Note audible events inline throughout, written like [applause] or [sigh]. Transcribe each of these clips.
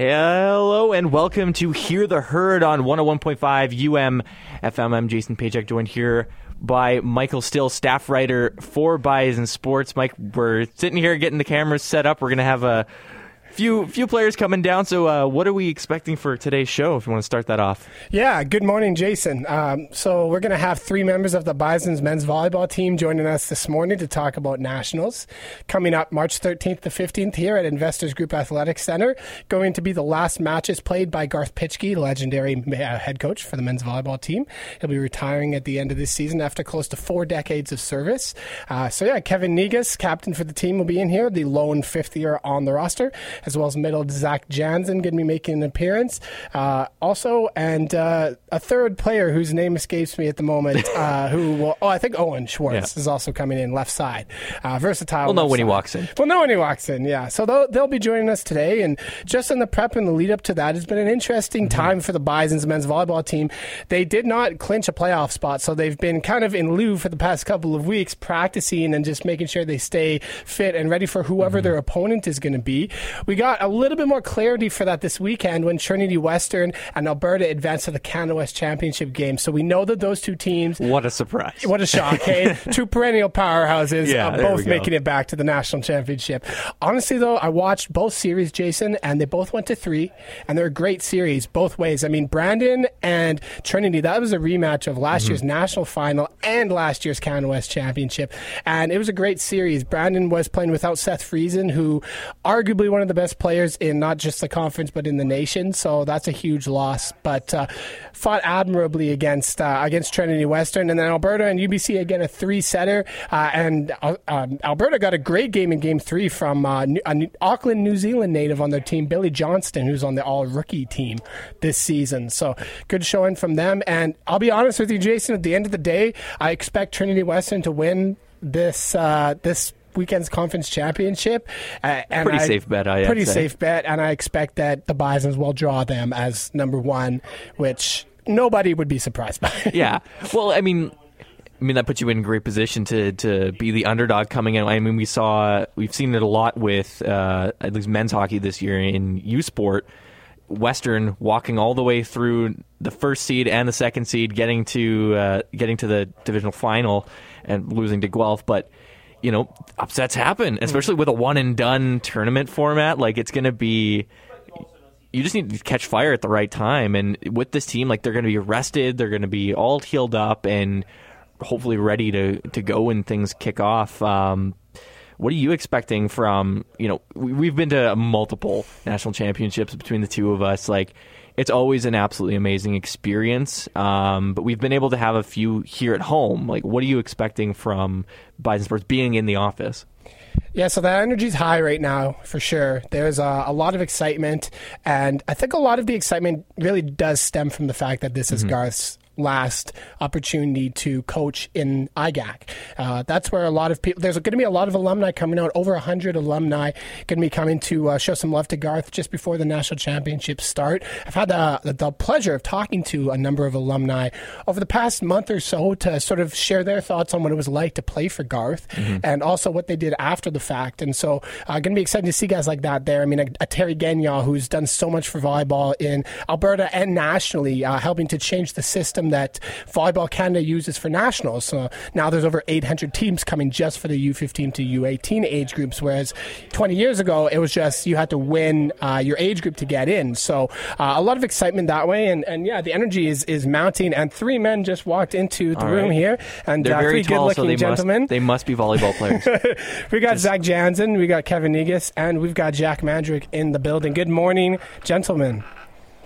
Hello and welcome to Hear the Herd on 101.5 UM FM. I'm Jason Pajak, joined here by Michael Still, staff writer for Bison Sports. Mike, we're sitting here getting the cameras set up. We're going to have a few few players coming down. So, uh, what are we expecting for today's show? If you want to start that off. Yeah. Good morning, Jason. Um, so we're going to have three members of the Bison's men's volleyball team joining us this morning to talk about nationals coming up March 13th to 15th here at Investors Group Athletics Center. Going to be the last matches played by Garth Pischke, legendary uh, head coach for the men's volleyball team. He'll be retiring at the end of this season after close to four decades of service. Uh, so yeah, Kevin Negus, captain for the team, will be in here, the lone fifth year on the roster well as middle Zach Jansen going to be making an appearance. Uh, also, and uh, a third player whose name escapes me at the moment, [laughs] uh, who will, oh, I think Owen Schwartz Yeah. is also coming in left side. Uh, versatile. We'll know when he walks in. We'll know when he walks in, yeah. So they'll, they'll be joining us today. And just in the prep and the lead up to that, it's been an interesting Mm-hmm. time for the Bison's men's volleyball team. They did not clinch a playoff spot, so they've been kind of in lieu for the past couple of weeks, practicing and just making sure they stay fit and ready for whoever Mm-hmm. their opponent is going to be. We got a little bit more clarity for that this weekend when Trinity Western and Alberta advanced to the Canada West Championship game. So we know that those two teams What a surprise! what a shock, [laughs] hey? Two perennial powerhouses, Yeah, uh, both making it back to the national championship. Honestly, though, I watched both series, Jason, and they both went to three, and they're a great series both ways. I mean, Brandon and Trinity, that was a rematch of last Mm-hmm. year's national final and last year's Canada West championship, and it was a great series. Brandon was playing without Seth Friesen, who arguably one of the best players in not just the conference but in the nation, so that's a huge loss. But uh, fought admirably against uh, against Trinity Western, and then Alberta and UBC again a three setter, uh, and uh, um, Alberta got a great game in Game Three from uh, New- New- Auckland, New Zealand native on their team, Billy Johnston, who's on the All Rookie team this season. So good showing from them. And I'll be honest with you, Jason. At the end of the day, I expect Trinity Western to win this uh, this weekend's conference championship. Uh, and Pretty I- safe bet, I'd pretty say. safe bet, and I expect that the Bisons will draw them as number one, which nobody would be surprised by. [laughs] yeah. Well, I mean, I mean that puts you in a great position to to be the underdog coming in. I mean, we saw we've seen it a lot with uh, at least men's hockey this year in U Sport. Western walking all the way through the first seed and the second seed, getting to uh, getting to the divisional final and losing to Guelph, but. You know, upsets happen, especially with a one and done tournament format. Like it's going to be you just need to catch fire at the right time. And with this team, like they're going to be rested, they're going to be all healed up, and hopefully ready to to go when things kick off. Um, what are you expecting from you know? We, we've been to multiple national championships between the two of us. Like it's always an absolutely amazing experience. Um, but we've been able to have a few here at home. Like, what are you expecting from Bison Sports being in the office? Yeah, so the energy's high right now for sure. There's uh, a lot of excitement, and I think a lot of the excitement really does stem from the fact that this is Garth's last opportunity to coach in IGAC. Uh, that's where a lot of people. There's going to be a lot of alumni coming out. Over hundred alumni going to be coming to uh, show some love to Garth just before the national championships start. I've had the, the pleasure of talking to a number of alumni over the past month or so to sort of share their thoughts on what it was like to play for Garth and also what they did after the fact. And so, uh, going to be excited to see guys like that there. I mean, a, a Terry Gagnon who's done so much for volleyball in Alberta and nationally, uh, helping to change the system that Volleyball Canada uses for nationals. So now there's over 800 teams coming just for the U15 to U18 age groups, whereas 20 years ago it was just you had to win uh, your age group to get in. So uh, a lot of excitement that way, and, and yeah, the energy is, is mounting. And three men just walked into the All room right. here, and They're uh, very three tall, so good-looking they gentlemen. must they must be volleyball players. [laughs] We got Zach Jansen, we got Kevin Negus, and we've got Jack Mandrick in the building. Good morning, gentlemen.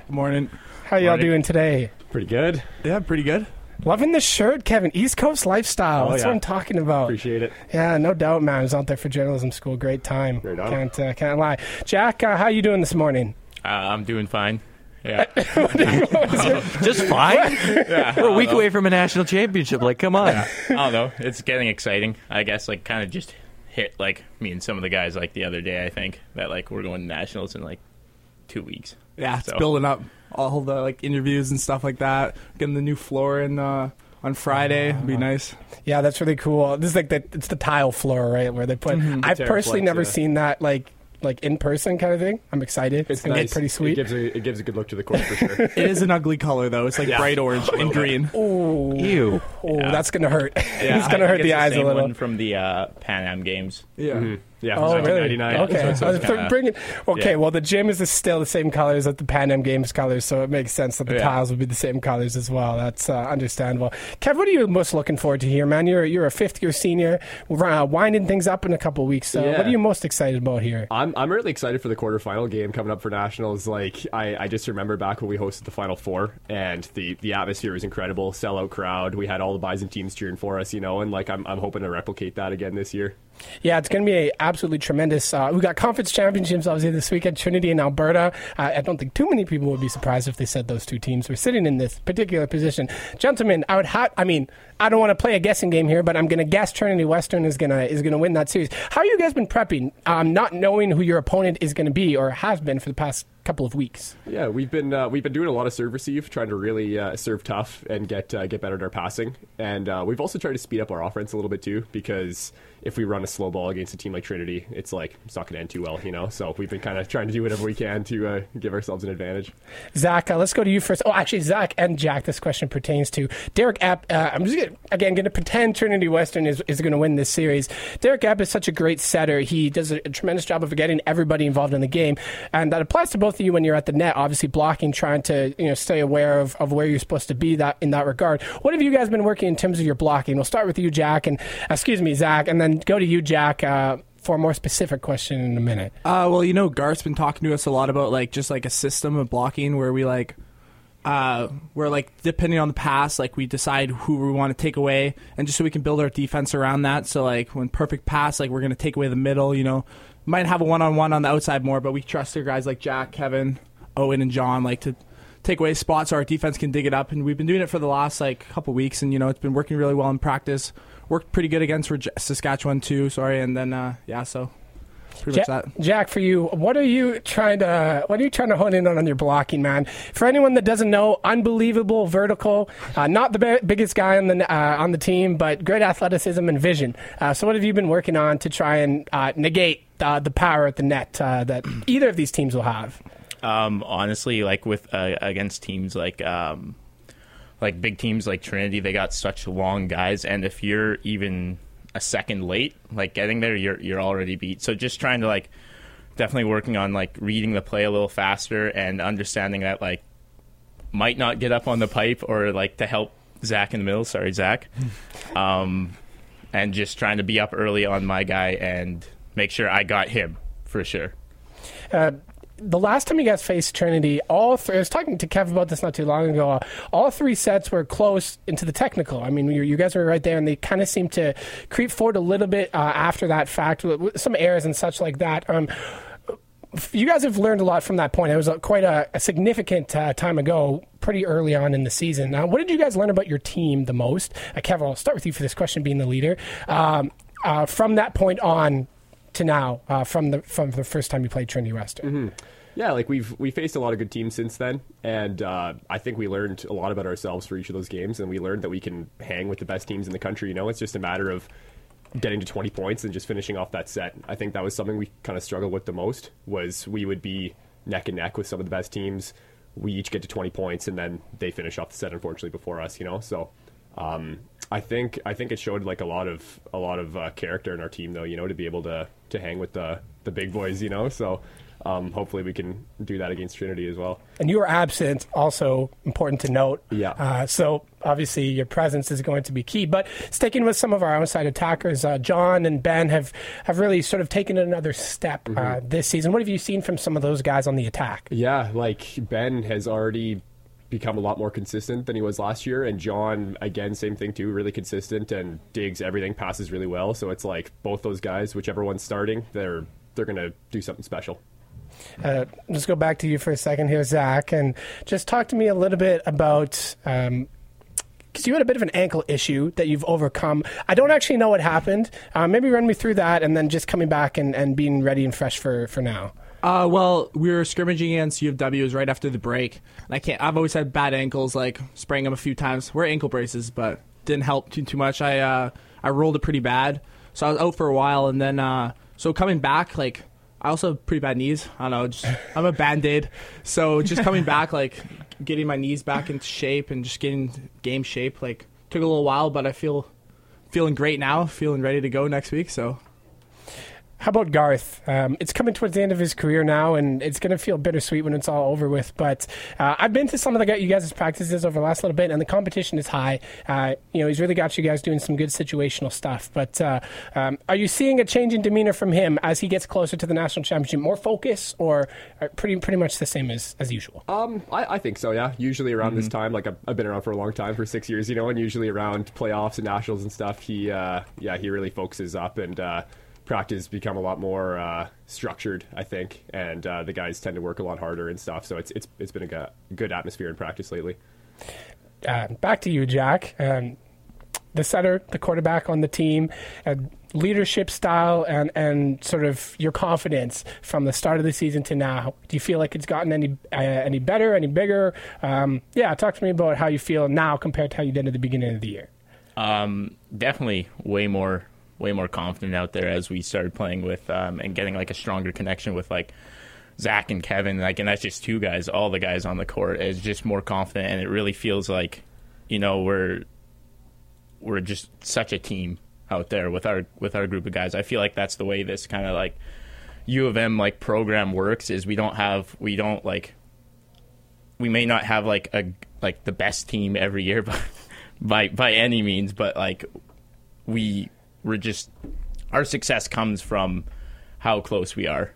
Good morning. How y'all Morning. doing today? Pretty good. Yeah, pretty good. Loving the shirt, Kevin. East Coast lifestyle. Oh, That's yeah. what I'm talking about. Appreciate it. Yeah, no doubt, man. I was out there for journalism school. Great time. Right on. Can't uh, can't lie. Jack, uh, how you doing this morning? Uh, I'm doing fine. Yeah. [laughs] [laughs] Just fine. We're a week away from a national championship. Like, come on. I don't know. It's getting exciting. I guess like kind of just hit like me and some of the guys like the other day. I think that like we're going to nationals in like two weeks. Yeah, it's So- building up all the like interviews and stuff like that. Getting the new floor in uh, on Friday would be nice. Yeah, that's really cool. This is like the it's the tile floor, right, where they put. I've Taraflex, personally never yeah. seen that like like in person kind of thing. I'm excited. It's, gonna nice. get pretty sweet. It gives a it gives a good look to the court for sure. [laughs] It is an ugly color though. It's like Yeah. bright orange and green. Ooh, Ew. Ooh, Yeah. that's gonna hurt. [laughs] Yeah, it's gonna I hurt the it's eyes a same little. One from the uh, Pan Am Games. Yeah. Yeah, Oh, really? 1999. Okay. So it's- it's bringing, okay, yeah. well, the gym is still the same colors as the Pan Am Games colors, so it makes sense that the Yeah. tiles would be the same colors as well. That's uh, understandable. Kev, what are you most looking forward to here, man? You're you're a fifth year senior, uh, winding things up in a couple weeks. So, Yeah. what are you most excited about here? I'm I'm really excited for the quarterfinal game coming up for nationals. Like I, I just remember back when we hosted the final four, and the the atmosphere was incredible, sellout crowd. We had all the Bison teams cheering for us, you know, and like I'm I'm hoping to replicate that again this year. Yeah, it's going to be a absolutely tremendous. Uh, we got conference championships obviously this weekend. Trinity and Alberta. Uh, I don't think too many people would be surprised if they said those two teams were sitting in this particular position. Gentlemen, I would have. I mean, I don't want to play a guessing game here, but I'm going to guess Trinity Western is going to is going to win that series. How you guys been prepping, um, not knowing who your opponent is going to be or has been for the past couple of weeks? Yeah, we've been uh, we've been doing a lot of serve receive, trying to really uh, serve tough and get uh, get better at our passing, and uh, we've also tried to speed up our offense a little bit too because if we run a slow ball against a team like Trinity, it's like it's not going to end too well, you know. So we've been kind of trying to do whatever we can to uh, give ourselves an advantage. Zach, uh, let's go to you first. Oh, actually, Zach and Jack, this question pertains to Derek Epp. Uh, I'm just gonna, again going to pretend Trinity Western is, is going to win this series. Derek Epp is such a great setter. He does a, a tremendous job of getting everybody involved in the game, and that applies to both of you when you're at the net. Obviously, blocking, trying to you know stay aware of, of where you're supposed to be that in that regard. What have you guys been working in terms of your blocking? We'll start with you, Jack, and excuse me, Zach, and then go to you, Jack. Uh, for a more specific question in a minute. Uh, well, you know, Garth's been talking to us a lot about like just like a system of blocking where we like, uh, where like depending on the pass, like we decide who we want to take away, and just so we can build our defense around that. So like when perfect pass, like we're gonna take away the middle. You know, might have a one on one on the outside more, but we trust our guys like Jack, Kevin, Owen, and John like to take away spots so our defense can dig it up. And we've been doing it for the last like couple weeks, and you know it's been working really well in practice. Worked pretty good against Reg- Saskatchewan too. Sorry, and then uh, yeah, so pretty much that. Jack, for you, what are you trying to what are you trying to hone in on on your blocking, man? For anyone that doesn't know, unbelievable vertical, uh, not the bi- biggest guy on the uh, on the team, but great athleticism and vision. Uh, so, what have you been working on to try and uh, negate uh, the power at the net uh, that either of these teams will have? Um, honestly, like with uh, against teams like um, like big teams like Trinity, they got such long guys, and if you're even a second late, like getting there, you're you're already beat. So just trying to like definitely working on like reading the play a little faster and understanding that like might not get up on the pipe or like to help Zach in the middle. Sorry, Zach. [laughs] um, and just trying to be up early on my guy and make sure I got him for sure. Uh, the last time you guys faced Trinity, all three, I was talking to Kev about this not too long ago. All three sets were close into the technical. I mean, you, guys were right there, and they kind of seemed to creep forward a little bit uh, after that fact, with, some errors and such like that. Um, you guys have learned a lot from that point. It was quite a, a significant uh, time ago, pretty early on in the season. What did you guys learn about your team the most? Uh, Kev, I'll start with you for this question, being the leader. Um, uh, from that point on to now, uh, from the from the first time you played Trinity Western. Yeah, like we've we faced a lot of good teams since then, and uh, I think we learned a lot about ourselves for each of those games, and we learned that we can hang with the best teams in the country. You know, it's just a matter of getting to 20 points and just finishing off that set. I think that was something we kind of struggled with the most. Was we would be neck and neck with some of the best teams. We each get to 20 points, and then they finish off the set unfortunately before us. You know, so. Um, I think I think it showed like a lot of a lot of uh, character in our team, though. You know, to be able to to hang with the the big boys. You know, so um, hopefully we can do that against Trinity as well. And you were absent, also important to note. Yeah. Uh, so obviously your presence is going to be key. But sticking with some of our outside attackers, uh, John and Ben have, have really sort of taken another step uh, this season. What have you seen from some of those guys on the attack? Yeah, like Ben has already become a lot more consistent than he was last year, and John again, same thing too, really consistent and digs everything, passes really well. So it's like both those guys, whichever one's starting, they're they're gonna do something special. Uh, let's go back to you for a second here, Zach, and just talk to me a little bit about. Um, because you had a bit of an ankle issue that you've overcome. I don't actually know what happened. Uh, maybe run me through that, and then just coming back and, and being ready and fresh for, for now. Uh, well, we were scrimmaging against U of W right after the break, and I can't. I've always had bad ankles, like spraying them a few times. Wear ankle braces, but didn't help too too much. I uh, I rolled it pretty bad, so I was out for a while, and then uh, so coming back, like I also have pretty bad knees. I don't know. Just, I'm a band aid. So just coming back, like getting my knees back into shape and just getting game shape, like took a little while, but I feel feeling great now, feeling ready to go next week. So How about Garth? Um, it's coming towards the end of his career now, and it's going to feel bittersweet when it's all over with. But uh, I've been to some of the you guys' practices over the last little bit, and the competition is high. Uh, you know, he's really got you guys doing some good situational stuff. But uh, um, are you seeing a change in demeanor from him as he gets closer to the national championship? More focus, or uh, pretty pretty much the same as as usual? Um, I, I think so. Yeah, usually around this time, like I've, I've been around for a long time, for six years, you know, and usually around playoffs and nationals and stuff, he, uh, yeah, he really focuses up and uh, practice become a lot more uh, structured, I think, and uh, the guys tend to work a lot harder and stuff. So it's it's it's been a good atmosphere in practice lately. uh, back to you, Jack. Um, the setter, the quarterback on the team, leadership style, and, and sort of your confidence from the start of the season to now. Do you feel like it's gotten any uh, any better, any bigger? Um, yeah, talk to me about how you feel now compared to how you did at the beginning of the year. Um, definitely way more way more confident out there as we started playing with um, and getting like a stronger connection with like Zach and Kevin. Like, and that's just two guys. All the guys on the court is just more confident, and it really feels like you know we're we're just such a team out there with our with our group of guys. I feel like that's the way this kind of like U of M like program works. Is we don't have we don't like we may not have like a like the best team every year, [laughs] but by by any means, but like we we're just our success comes from how close we are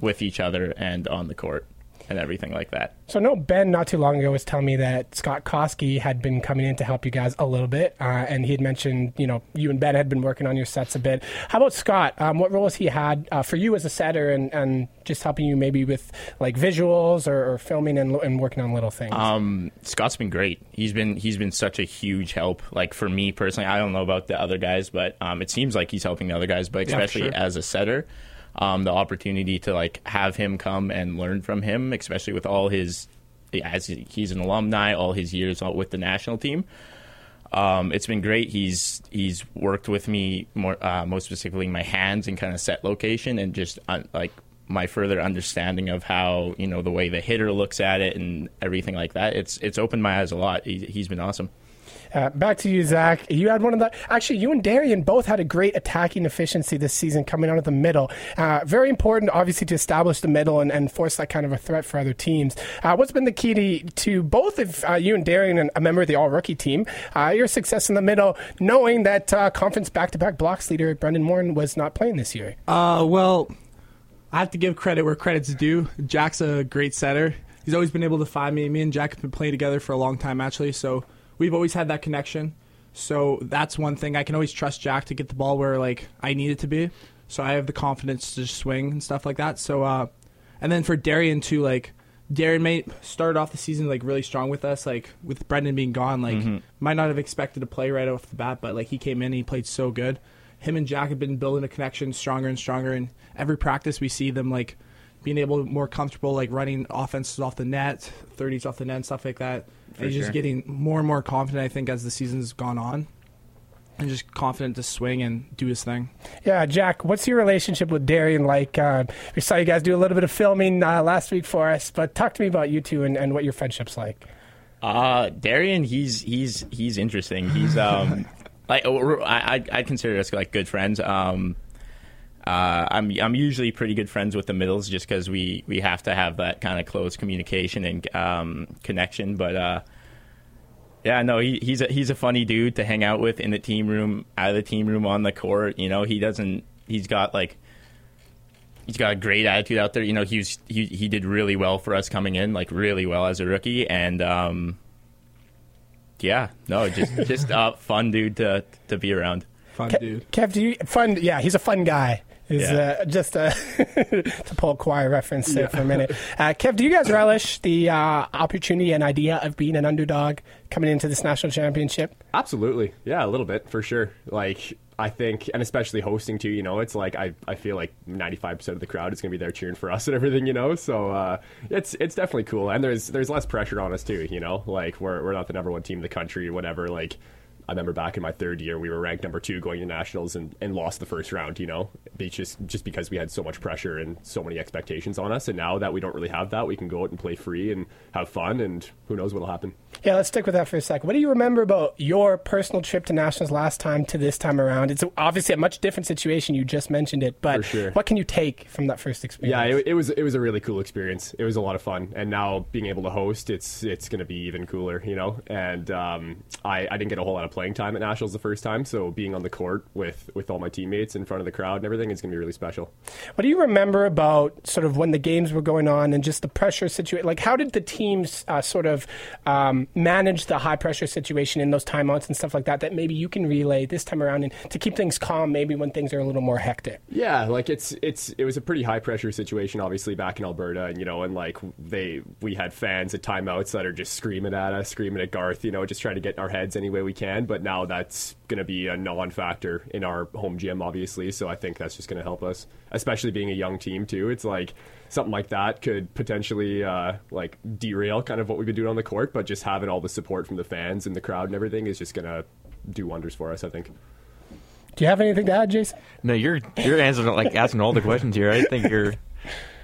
with each other and on the court and everything like that. So, no, Ben not too long ago was telling me that Scott Koskie had been coming in to help you guys a little bit, uh, and he had mentioned, you know, you and Ben had been working on your sets a bit. How about Scott? Um, what role has he had uh, for you as a setter, and, and just helping you maybe with like visuals or, or filming and, and working on little things? Um, Scott's been great. He's been he's been such a huge help. Like for me personally, I don't know about the other guys, but um, it seems like he's helping the other guys. But Yeah, especially sure. as a setter, um, the opportunity to like have him come and learn from him, especially with all his as he's an alumni, all his years with the national team. Um, it's been great. He's he's worked with me more, uh, most specifically my hands and kind of set location and just uh, like my further understanding of how you know the way the hitter looks at it and everything like that. It's it's opened my eyes a lot. He, he's been awesome. Uh, back to you, Zach. You had one of the. Actually, you and Darian both had a great attacking efficiency this season coming out of the middle. Uh, very important, obviously, to establish the middle and, and force that kind of a threat for other teams. Uh, what's been the key to, to both of uh, you and Darian, and a member of the all rookie team, uh, your success in the middle, knowing that conference back to back blocks leader Brendan Moore was not playing this year? Well, I have to give credit where credit's due. Jack's a great setter. He's always been able to find me. Me and Jack have been playing together for a long time, actually. So we've always had that connection. So that's one thing. I can always trust Jack to get the ball where like I need it to be. So I have the confidence to swing and stuff like that. So, uh, and then for Darian too, like Darian may started off the season like really strong with us, like with Brendan being gone, like might not have expected to play right off the bat, but like he came in, and he played so good. Him and Jack have been building a connection stronger and stronger, and every practice we see them like being able more comfortable, like running offenses off the net, thirties off the net, and stuff like that. For he's sure. just getting more and more confident. I think as the season's gone on, and just confident to swing and do his thing. Yeah, Jack, what's your relationship with Darian like? Uh, we saw you guys do a little bit of filming uh, last week for us, but talk to me about you two and, and what your friendship's like. Uh, Darian, he's he's he's interesting. He's um [laughs] like I I I consider us like good friends. Um, uh, I'm I'm usually pretty good friends with the middles just because we we have to have that kind of close communication and um connection. But uh, yeah, no, he, he's a he's a funny dude to hang out with in the team room, out of the team room, on the court. You know, he doesn't. He's got like he's got a great attitude out there. You know, he was, he he did really well for us coming in, like really well as a rookie, and um, yeah, no, just [laughs] just uh, fun dude to to be around. Fun Ke- dude. Kev, do you fun? Yeah, he's a fun guy. Is Yeah. uh, just uh, [laughs] to pull a choir reference there for a minute. Uh, Kev, do you guys relish the uh, opportunity and idea of being an underdog coming into this national championship? Absolutely. Yeah, a little bit for sure. Like I think and especially hosting too, you know, it's like I, I feel like 95% of the crowd is going to be there cheering for us and everything, you know. So uh, it's it's definitely cool and there's there's less pressure on us too, you know. Like we're we're not the number 1 team in the country or whatever like I remember back in my third year, we were ranked number two going to nationals and, and lost the first round. You know, It's just just because we had so much pressure and so many expectations on us. And now that we don't really have that, we can go out and play free and have fun. And who knows what'll happen. Yeah, let's stick with that for a second. What do you remember about your personal trip to nationals last time to this time around? It's obviously a much different situation. You just mentioned it, but sure. what can you take from that first experience? Yeah, it, it was it was a really cool experience. It was a lot of fun, and now being able to host, it's it's going to be even cooler, you know. And um, I I didn't get a whole lot of playing time at nationals the first time, so being on the court with with all my teammates in front of the crowd and everything is going to be really special. What do you remember about sort of when the games were going on and just the pressure situation? Like, how did the teams uh, sort of um, manage the high pressure situation in those timeouts and stuff like that? That maybe you can relay this time around and to keep things calm, maybe when things are a little more hectic. Yeah, like it's it's it was a pretty high pressure situation, obviously back in Alberta, and you know, and like they we had fans at timeouts that are just screaming at us, screaming at Garth, you know, just trying to get in our heads any way we can. But now that's going to be a non-factor in our home gym, obviously. So I think that's just going to help us, especially being a young team too. It's like something like that could potentially uh, like derail kind of what we've been doing on the court, but just having all the support from the fans and the crowd and everything is just going to do wonders for us. I think. Do you have anything to add, Jason? No, you're you're answering like asking all the questions here. I think you're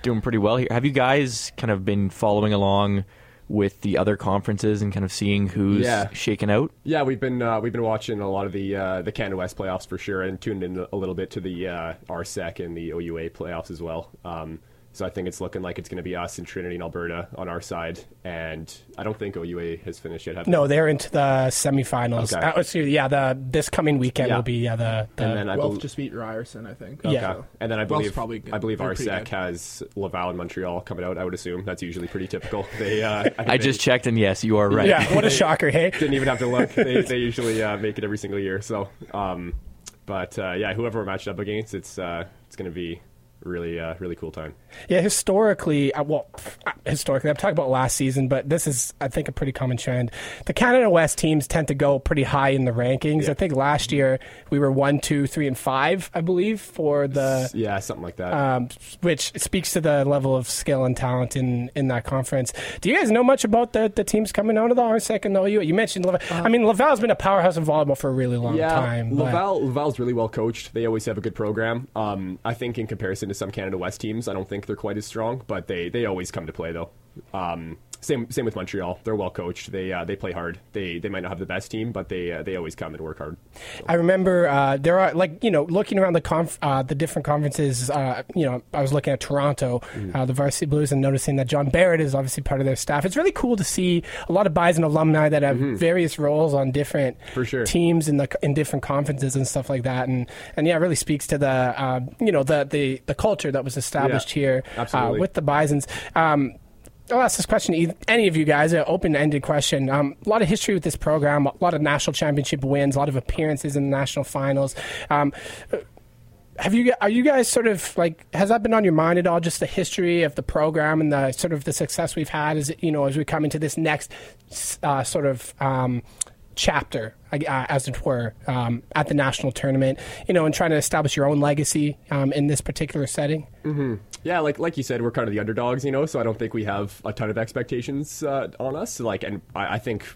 doing pretty well here. Have you guys kind of been following along with the other conferences and kind of seeing who's Yeah. shaken out? Yeah, we've been uh, we've been watching a lot of the uh, the Canada West playoffs for sure, and tuned in a little bit to the uh, RSEQ and the OUA playoffs as well. Um, so I think it's looking like it's going to be us and Trinity and Alberta on our side, and I don't think OUA has finished yet. Have? No, they're into the semifinals. Okay. Uh, excuse- yeah, the this coming weekend Yeah. will be yeah, the, the and then I Guelph believe. just beat Ryerson, I think. Yeah. So, And then I Guelph's believe probably good. I believe They're RSEQ has Laval and Montreal coming out. I would assume that's usually pretty typical. [laughs] They uh, I, think I they just checked, and yes, you are right. yeah. What a shocker! Hey, [laughs] didn't even have to look. They, they usually uh, make it every single year. So, um, but uh, yeah, whoever we're matched up against, it's uh, it's going to be really uh, really cool time. Yeah, historically, uh, well, uh, historically, I'm talking about last season, but this is, I think, a pretty common trend. The Canada West teams tend to go pretty high in the rankings. Yeah. I think last year we were one, two, three, and five, I believe, for the. Yeah, something like that. Um, which speaks to the level of skill and talent in, in that conference. Do you guys know much about the, the teams coming out of the RSEQ and the OU? You mentioned Laval. I mean, Laval's been a powerhouse in volleyball for a really long yeah, time. but- Laval Laval's really well coached. They always have a good program. Um, I think in comparison to some Canada West teams, I don't think they're quite as strong, but they, they always come to play though. Um, same same with Montreal. They're well coached. They uh, they play hard. They they might not have the best team, but they uh, they always come and work hard. I remember uh, there are like you know looking around the conf- uh, the different conferences. Uh, you know, I was looking at Toronto, Mm-hmm. uh, the Varsity Blues, and noticing that John Barrett is obviously part of their staff. It's really cool to see a lot of Bison alumni that have various roles on different Mm-hmm. For sure. teams in the in different conferences and stuff like that. And and yeah, it really speaks to the you know the the the culture that was established Yeah, here uh, with the Bisons. Um, I'll ask this question to any of you guys, an open-ended question. Um, a lot of history with this program, a lot of national championship wins, a lot of appearances in the national finals. Um, have you are you guys sort of like has that been on your mind at all? Just the history of the program and the sort of the success we've had as you know as we come into this next uh, sort of um, chapter, as it were, um, at the national tournament. You know, and trying to establish your own legacy um, in this particular setting. Yeah, like like you said, we're kind of the underdogs, you know. So I don't think we have a ton of expectations uh, on us. Like, and I, I think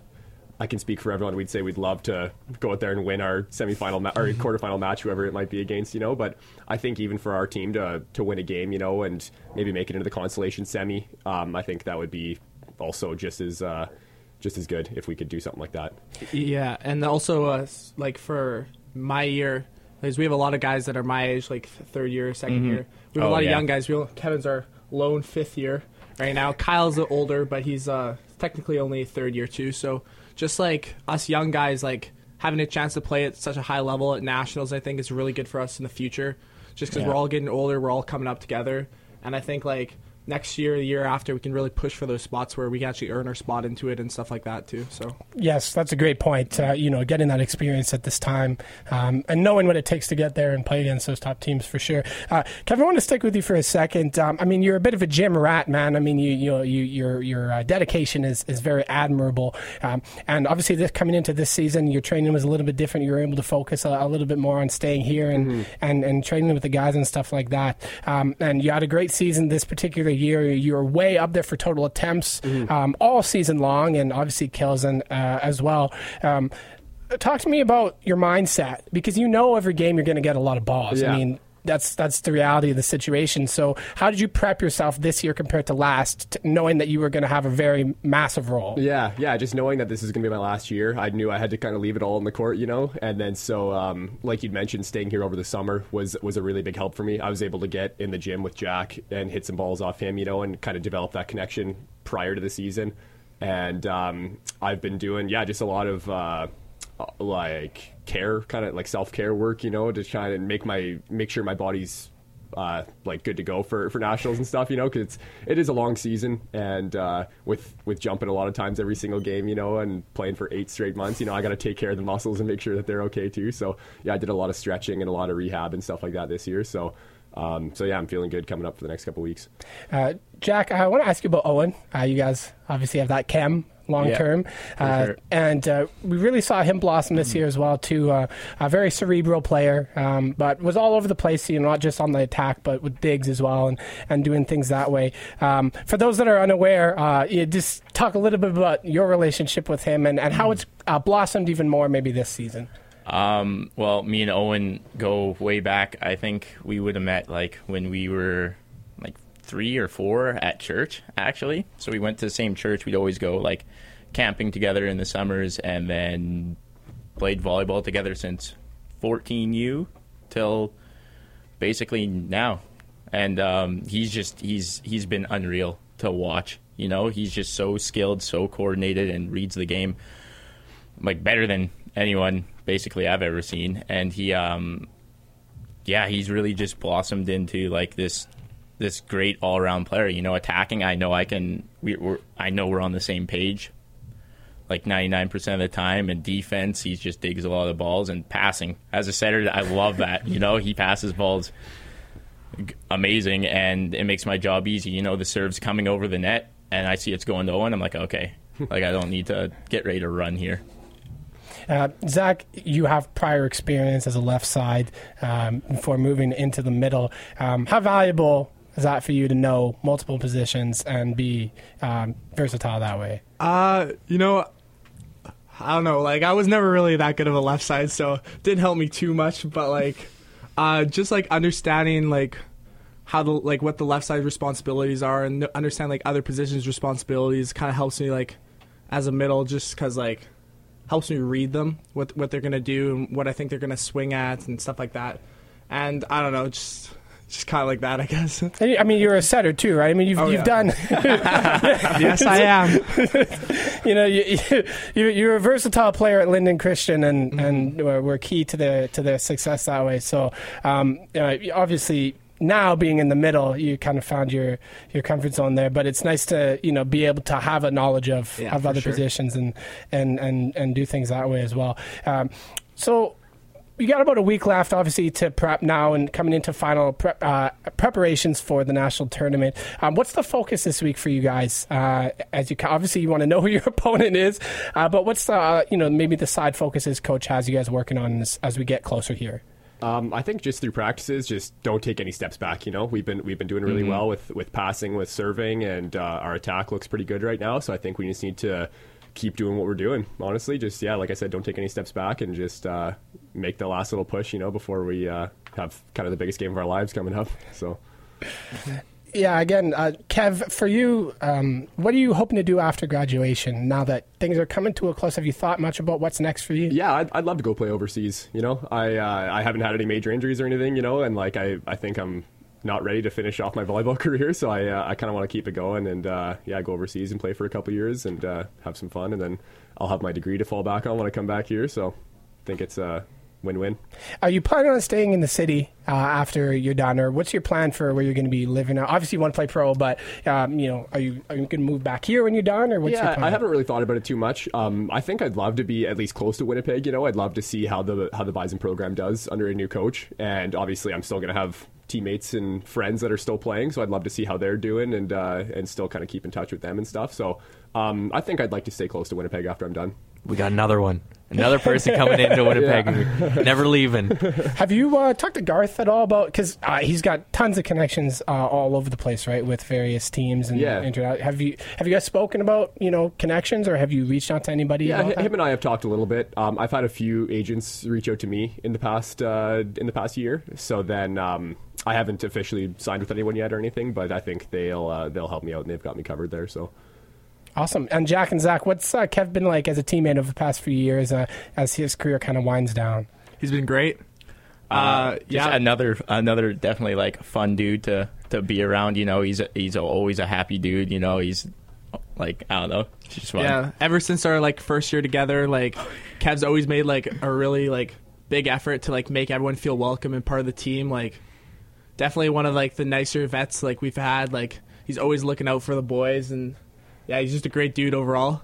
I can speak for everyone. We'd say we'd love to go out there and win our semifinal ma- or quarterfinal match, whoever it might be against, you know. But I think even for our team to to win a game, you know, and maybe make it into the consolation semi, um, I think that would be also just as uh, just as good if we could do something like that. Yeah, and also uh, like for my year, because we have a lot of guys that are my age, like third year, 2nd year. We have Oh, a lot yeah. of young guys. We Kevin's our lone fifth year right now. Kyle's older, but he's uh, technically only third year too. So just like us young guys, like having a chance to play at such a high level at nationals, I think is really good for us in the future. Just because Yeah. we're all getting older, we're all coming up together, and I think like next year, the year after, we can really push for those spots where we can actually earn our spot into it and stuff like that too. So. Yes, that's a great point. Uh, you know, getting that experience at this time um, and knowing what it takes to get there and play against those top teams for sure. Uh, Kevin, I want to stick with you for a second. Um, I mean, you're a bit of a gym rat, man. I mean, you, you know, you, your your uh, dedication is, is very admirable. Um, and obviously, this coming into this season, your training was a little bit different. You were able to focus a, a little bit more on staying here and, and, and training with the guys and stuff like that. Um, and you had a great season this particular year. You're way up there for total attempts um, all season long, and obviously kills and uh, as well. Um, talk to me about your mindset because you know every game you're going to get a lot of balls. Yeah. I mean, that's that's the reality of the situation. So, how did you prep yourself this year compared to last, knowing that you were going to have a very massive role? Yeah, yeah. Just knowing that this is going to be my last year, I knew I had to kind of leave it all in the court, you know. And then, so um, like you'd mentioned, staying here over the summer was was a really big help for me. I was able to get in the gym with Jack and hit some balls off him, you know, and kind of develop that connection prior to the season. And um, I've been doing, yeah, just a lot of. Uh, like care kind of like self-care work you know to try and make my make sure my body's uh, like good to go for, for nationals and stuff, you know, because it's it is a long season, and uh, with with jumping a lot of times every single game, you know, and playing for eight straight months, you know, I got to take care of the muscles and make sure that they're okay too. So yeah, I did a lot of stretching and a lot of rehab and stuff like that this year. So um, so yeah, I'm feeling good coming up for the next couple weeks. Uh, Jack, I want to ask you about Owen. Uh, you guys obviously have that chem long Yeah, term, uh, sure. and uh, we really saw him blossom this year as well. Too uh, a very cerebral player, um, but was all over the place. You know, not just on the attack, but with digs as well, and, and doing things that way. Um, for those that are unaware, uh, you just talk a little bit about your relationship with him and, and how it's uh, blossomed even more maybe this season. Um, well, me and Owen go way back. I think we would have met like when we were three or four at church, actually. So we went to the same church. We'd always go like camping together in the summers and then played volleyball together since 14U till basically now. And um, he's just he's he's been unreal to watch. You know, he's just so skilled, so coordinated, and reads the game like better than anyone basically I've ever seen. And he, um, yeah, he's really just blossomed into like this this great all around player. You know, attacking, I know I can. We, we're I know we're on the same page. Like ninety nine percent of the time, and defense, he just digs a lot of the balls and passing. As a setter, I love that. You know, he passes balls amazing, and it makes my job easy. You know, the serve's coming over the net, and I see it's going to Owen. I'm like, okay, like I don't need to get ready to run here. Uh, Zach, you have prior experience as a left side um, before moving into the middle. Um, how valuable is that for you to know multiple positions and be um, versatile that way? Uh, you know, I don't know. Like, I was never really that good of a left side, so it didn't help me too much. But like, uh, just like understanding like how the like what the left side responsibilities are and understand like other positions responsibilities kind of helps me like as a middle, just because like helps me read them what what they're gonna do and what I think they're gonna swing at and stuff like that. And I don't know, just just kind of like that, I guess. I mean, you're a setter too, right? I mean, you've, Oh, you've yeah. done, [laughs] yes, I am. [laughs] you know, you, you, you're a versatile player at Linden Christian, and Mm-hmm. and were were key to their to their success that way. So, um, uh, obviously. Now being in the middle, you kind of found your, your comfort zone there. But it's nice to you know be able to have a knowledge of, Yeah, of other sure. positions and, and, and, and do things that way as well. Um, so you got about a week left, obviously, to prep now and coming into final prep, uh, preparations for the national tournament. Um, what's the focus this week for you guys? Uh, as you ca- obviously you want to know [laughs] who your opponent is, uh, but what's the uh, you know maybe the side focuses coach has you guys working on as, as we get closer here? Um, I think just through practices, just don't take any steps back. You know, we've been we've been doing really well with with passing, with serving, and uh, our attack looks pretty good right now. So I think we just need to keep doing what we're doing. Honestly, just yeah, like I said, don't take any steps back and just uh, make the last little push. You know, before we uh, have kind of the biggest game of our lives coming up. [laughs] So. Yeah, again, uh, Kev, for you, um, what are you hoping to do after graduation? Now that things are coming to a close, have you thought much about what's next for you? Yeah, I'd, I'd love to go play overseas. You know, I uh, I haven't had any major injuries or anything. You know, and like I, I think I'm not ready to finish off my volleyball [laughs] career. So I uh, I kind of want to keep it going and uh, yeah, go overseas and play for a couple years and uh, have some fun, and then I'll have my degree to fall back on when I come back here. So I think it's a win-win. Are you planning on staying in the city uh, after you're done, or what's your plan for where you're going to be living? Obviously, you want to play pro, but um, you know, are you are you going to move back here when you're done, or what's your yeah, plan? I haven't really thought about it too much. Um, I think I'd love to be at least close to Winnipeg. You know, I'd love to see how the how the Bison program does under a new coach, and obviously, I'm still going to have teammates and friends that are still playing, so I'd love to see how they're doing and uh, and still kind of keep in touch with them and stuff. So um, I think I'd like to stay close to Winnipeg after I'm done. We got another one. Another person coming into [laughs] Winnipeg, never leaving. Have you uh, talked to Garth at all about because uh, he's got tons of connections uh, all over the place, right, with various teams and Yeah. inter- Have you have you guys spoken about you know connections, or have you reached out to anybody? Yeah, about hi- that? him and I have talked a little bit. Um, I've had a few agents reach out to me in the past uh, in the past year. So then um, I haven't officially signed with anyone yet or anything, but I think they'll uh, they'll help me out and they've got me covered there. So Awesome. And Jack and Zach, what's uh, Kev been like as a teammate over the past few years uh, as his career kind of winds down? He's been great. Uh, Just yeah, another another definitely like fun dude to to be around. You know, he's a, he's a, always a happy dude. You know, he's like I don't know, just fun. Yeah, ever since our like first year together, like Kev's always made like a really like big effort to like make everyone feel welcome and part of the team. Like definitely one of like the nicer vets like we've had. Like he's always looking out for the boys and yeah, he's just a great dude overall.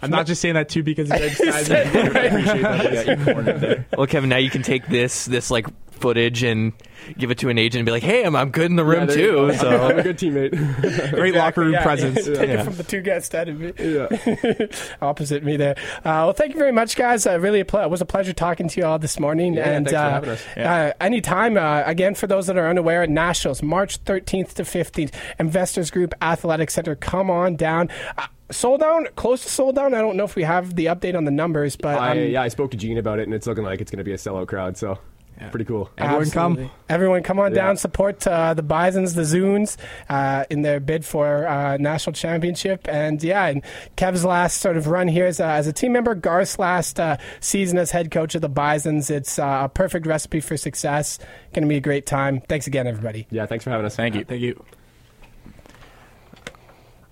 I'm not just saying that too because he's [laughs] guys. I appreciate that. Yeah, you cornered there. Well, Kevin, now you can take this this like footage and give it to an agent and be like, "Hey, I'm I'm good in the room Yeah, too." So [laughs] I'm a good teammate. [laughs] Great locker room Yeah, presence. [laughs] Take Yeah. it from the two guests ahead of me. yeah. Opposite me there. Uh, well, thank you very much, guys. Uh, really, a ple- it was a pleasure talking to you all this morning. And thanks for uh, having us. uh, anytime, uh, again, for those that are unaware, at Nationals, March 13th to 15th, Investors Group Athletic Center. Come on down. Uh, sold down, close to sold down. I don't know if we have the update on the numbers, but I, um, yeah, I spoke to Gene about it, and it's looking like it's going to be a sellout crowd. So pretty cool. Everyone come. Everyone come on Yeah. down, support uh, the Bisons, the Zunes, uh, in their bid for uh, national championship. And yeah, and Kev's last sort of run here as a, as a team member, Garth's last uh, season as head coach of the Bisons. It's uh, a perfect recipe for success. Going to be a great time. Thanks again, everybody. Yeah, thanks for having us. Thank you. Thank you.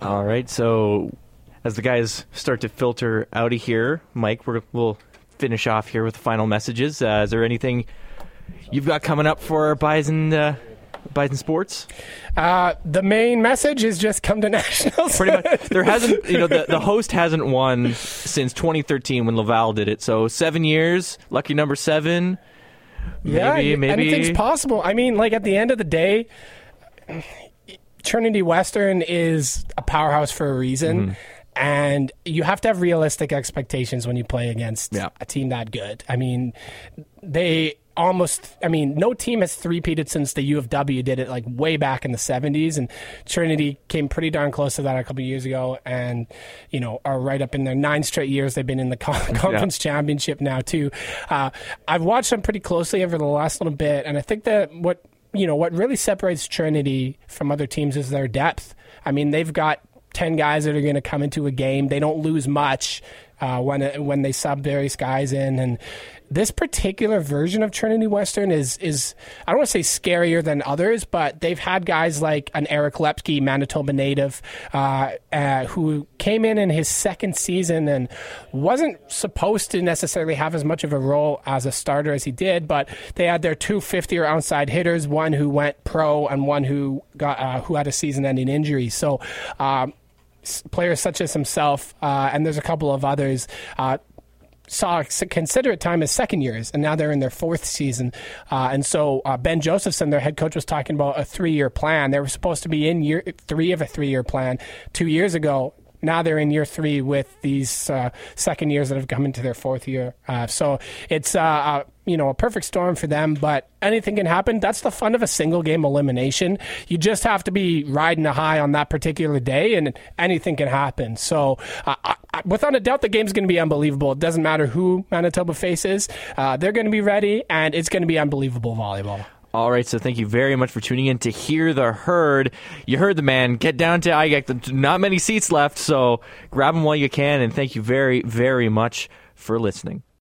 All right. So as the guys start to filter out of here, Mike, we're, we'll finish off here with the final messages. Uh, is there anything you've got coming up for Bison uh, Bison Sports? Uh, the main message is just come to [laughs] nationals. Pretty much. There hasn't, you know, the, the host hasn't won since 2013 when Laval did it. So seven years, lucky number seven. Yeah, Maybe, you- maybe anything's possible. I mean, like at the end of the day, Trinity Western is a powerhouse for a reason. Mm-hmm. And you have to have realistic expectations when you play against Yeah. a team that good. I mean, they almost, I mean, no team has three-peated since the U of W did it like way back in the 70s. And Trinity came pretty darn close to that a couple of years ago. And, you know, are right up in their nine straight years. They've been in the [laughs] con- conference championship now, too. Uh, I've watched them pretty closely over the last little bit. And I think that what, you know, what really separates Trinity from other teams is their depth. I mean, they've got 10 guys that are going to come into a game. They don't lose much uh, when when they sub various guys in. And this particular version of Trinity Western is is I don't want to say scarier than others, but they've had guys like an Eric Loeppky, Manitoba native, uh, uh, who came in in his second season and wasn't supposed to necessarily have as much of a role as a starter as he did, but they had their two 50 or outside hitters, one who went pro and one who got uh, who had a season-ending injury. So. Um, players such as himself, uh, and there's a couple of others, uh, saw considerate time as second years, and now they're in their fourth season. Uh, and so uh, Ben Josephson, their head coach, was talking about a three-year plan. They were supposed to be in year three of a three-year plan two years ago. Now they're in year three with these uh, second years that have come into their fourth year. Uh, so it's uh, uh, you know a perfect storm for them. But anything can happen. That's the fun of a single game elimination. You just have to be riding a high on that particular day, and anything can happen. So uh, I, without a doubt, the game's going to be unbelievable. It doesn't matter who Manitoba faces; uh, they're going to be ready, and it's going to be unbelievable volleyball. All right, so thank you very much for tuning in to hear the herd. You heard the man. Get down to IGEC. Not many seats left, so grab them while you can. And thank you very, very much for listening.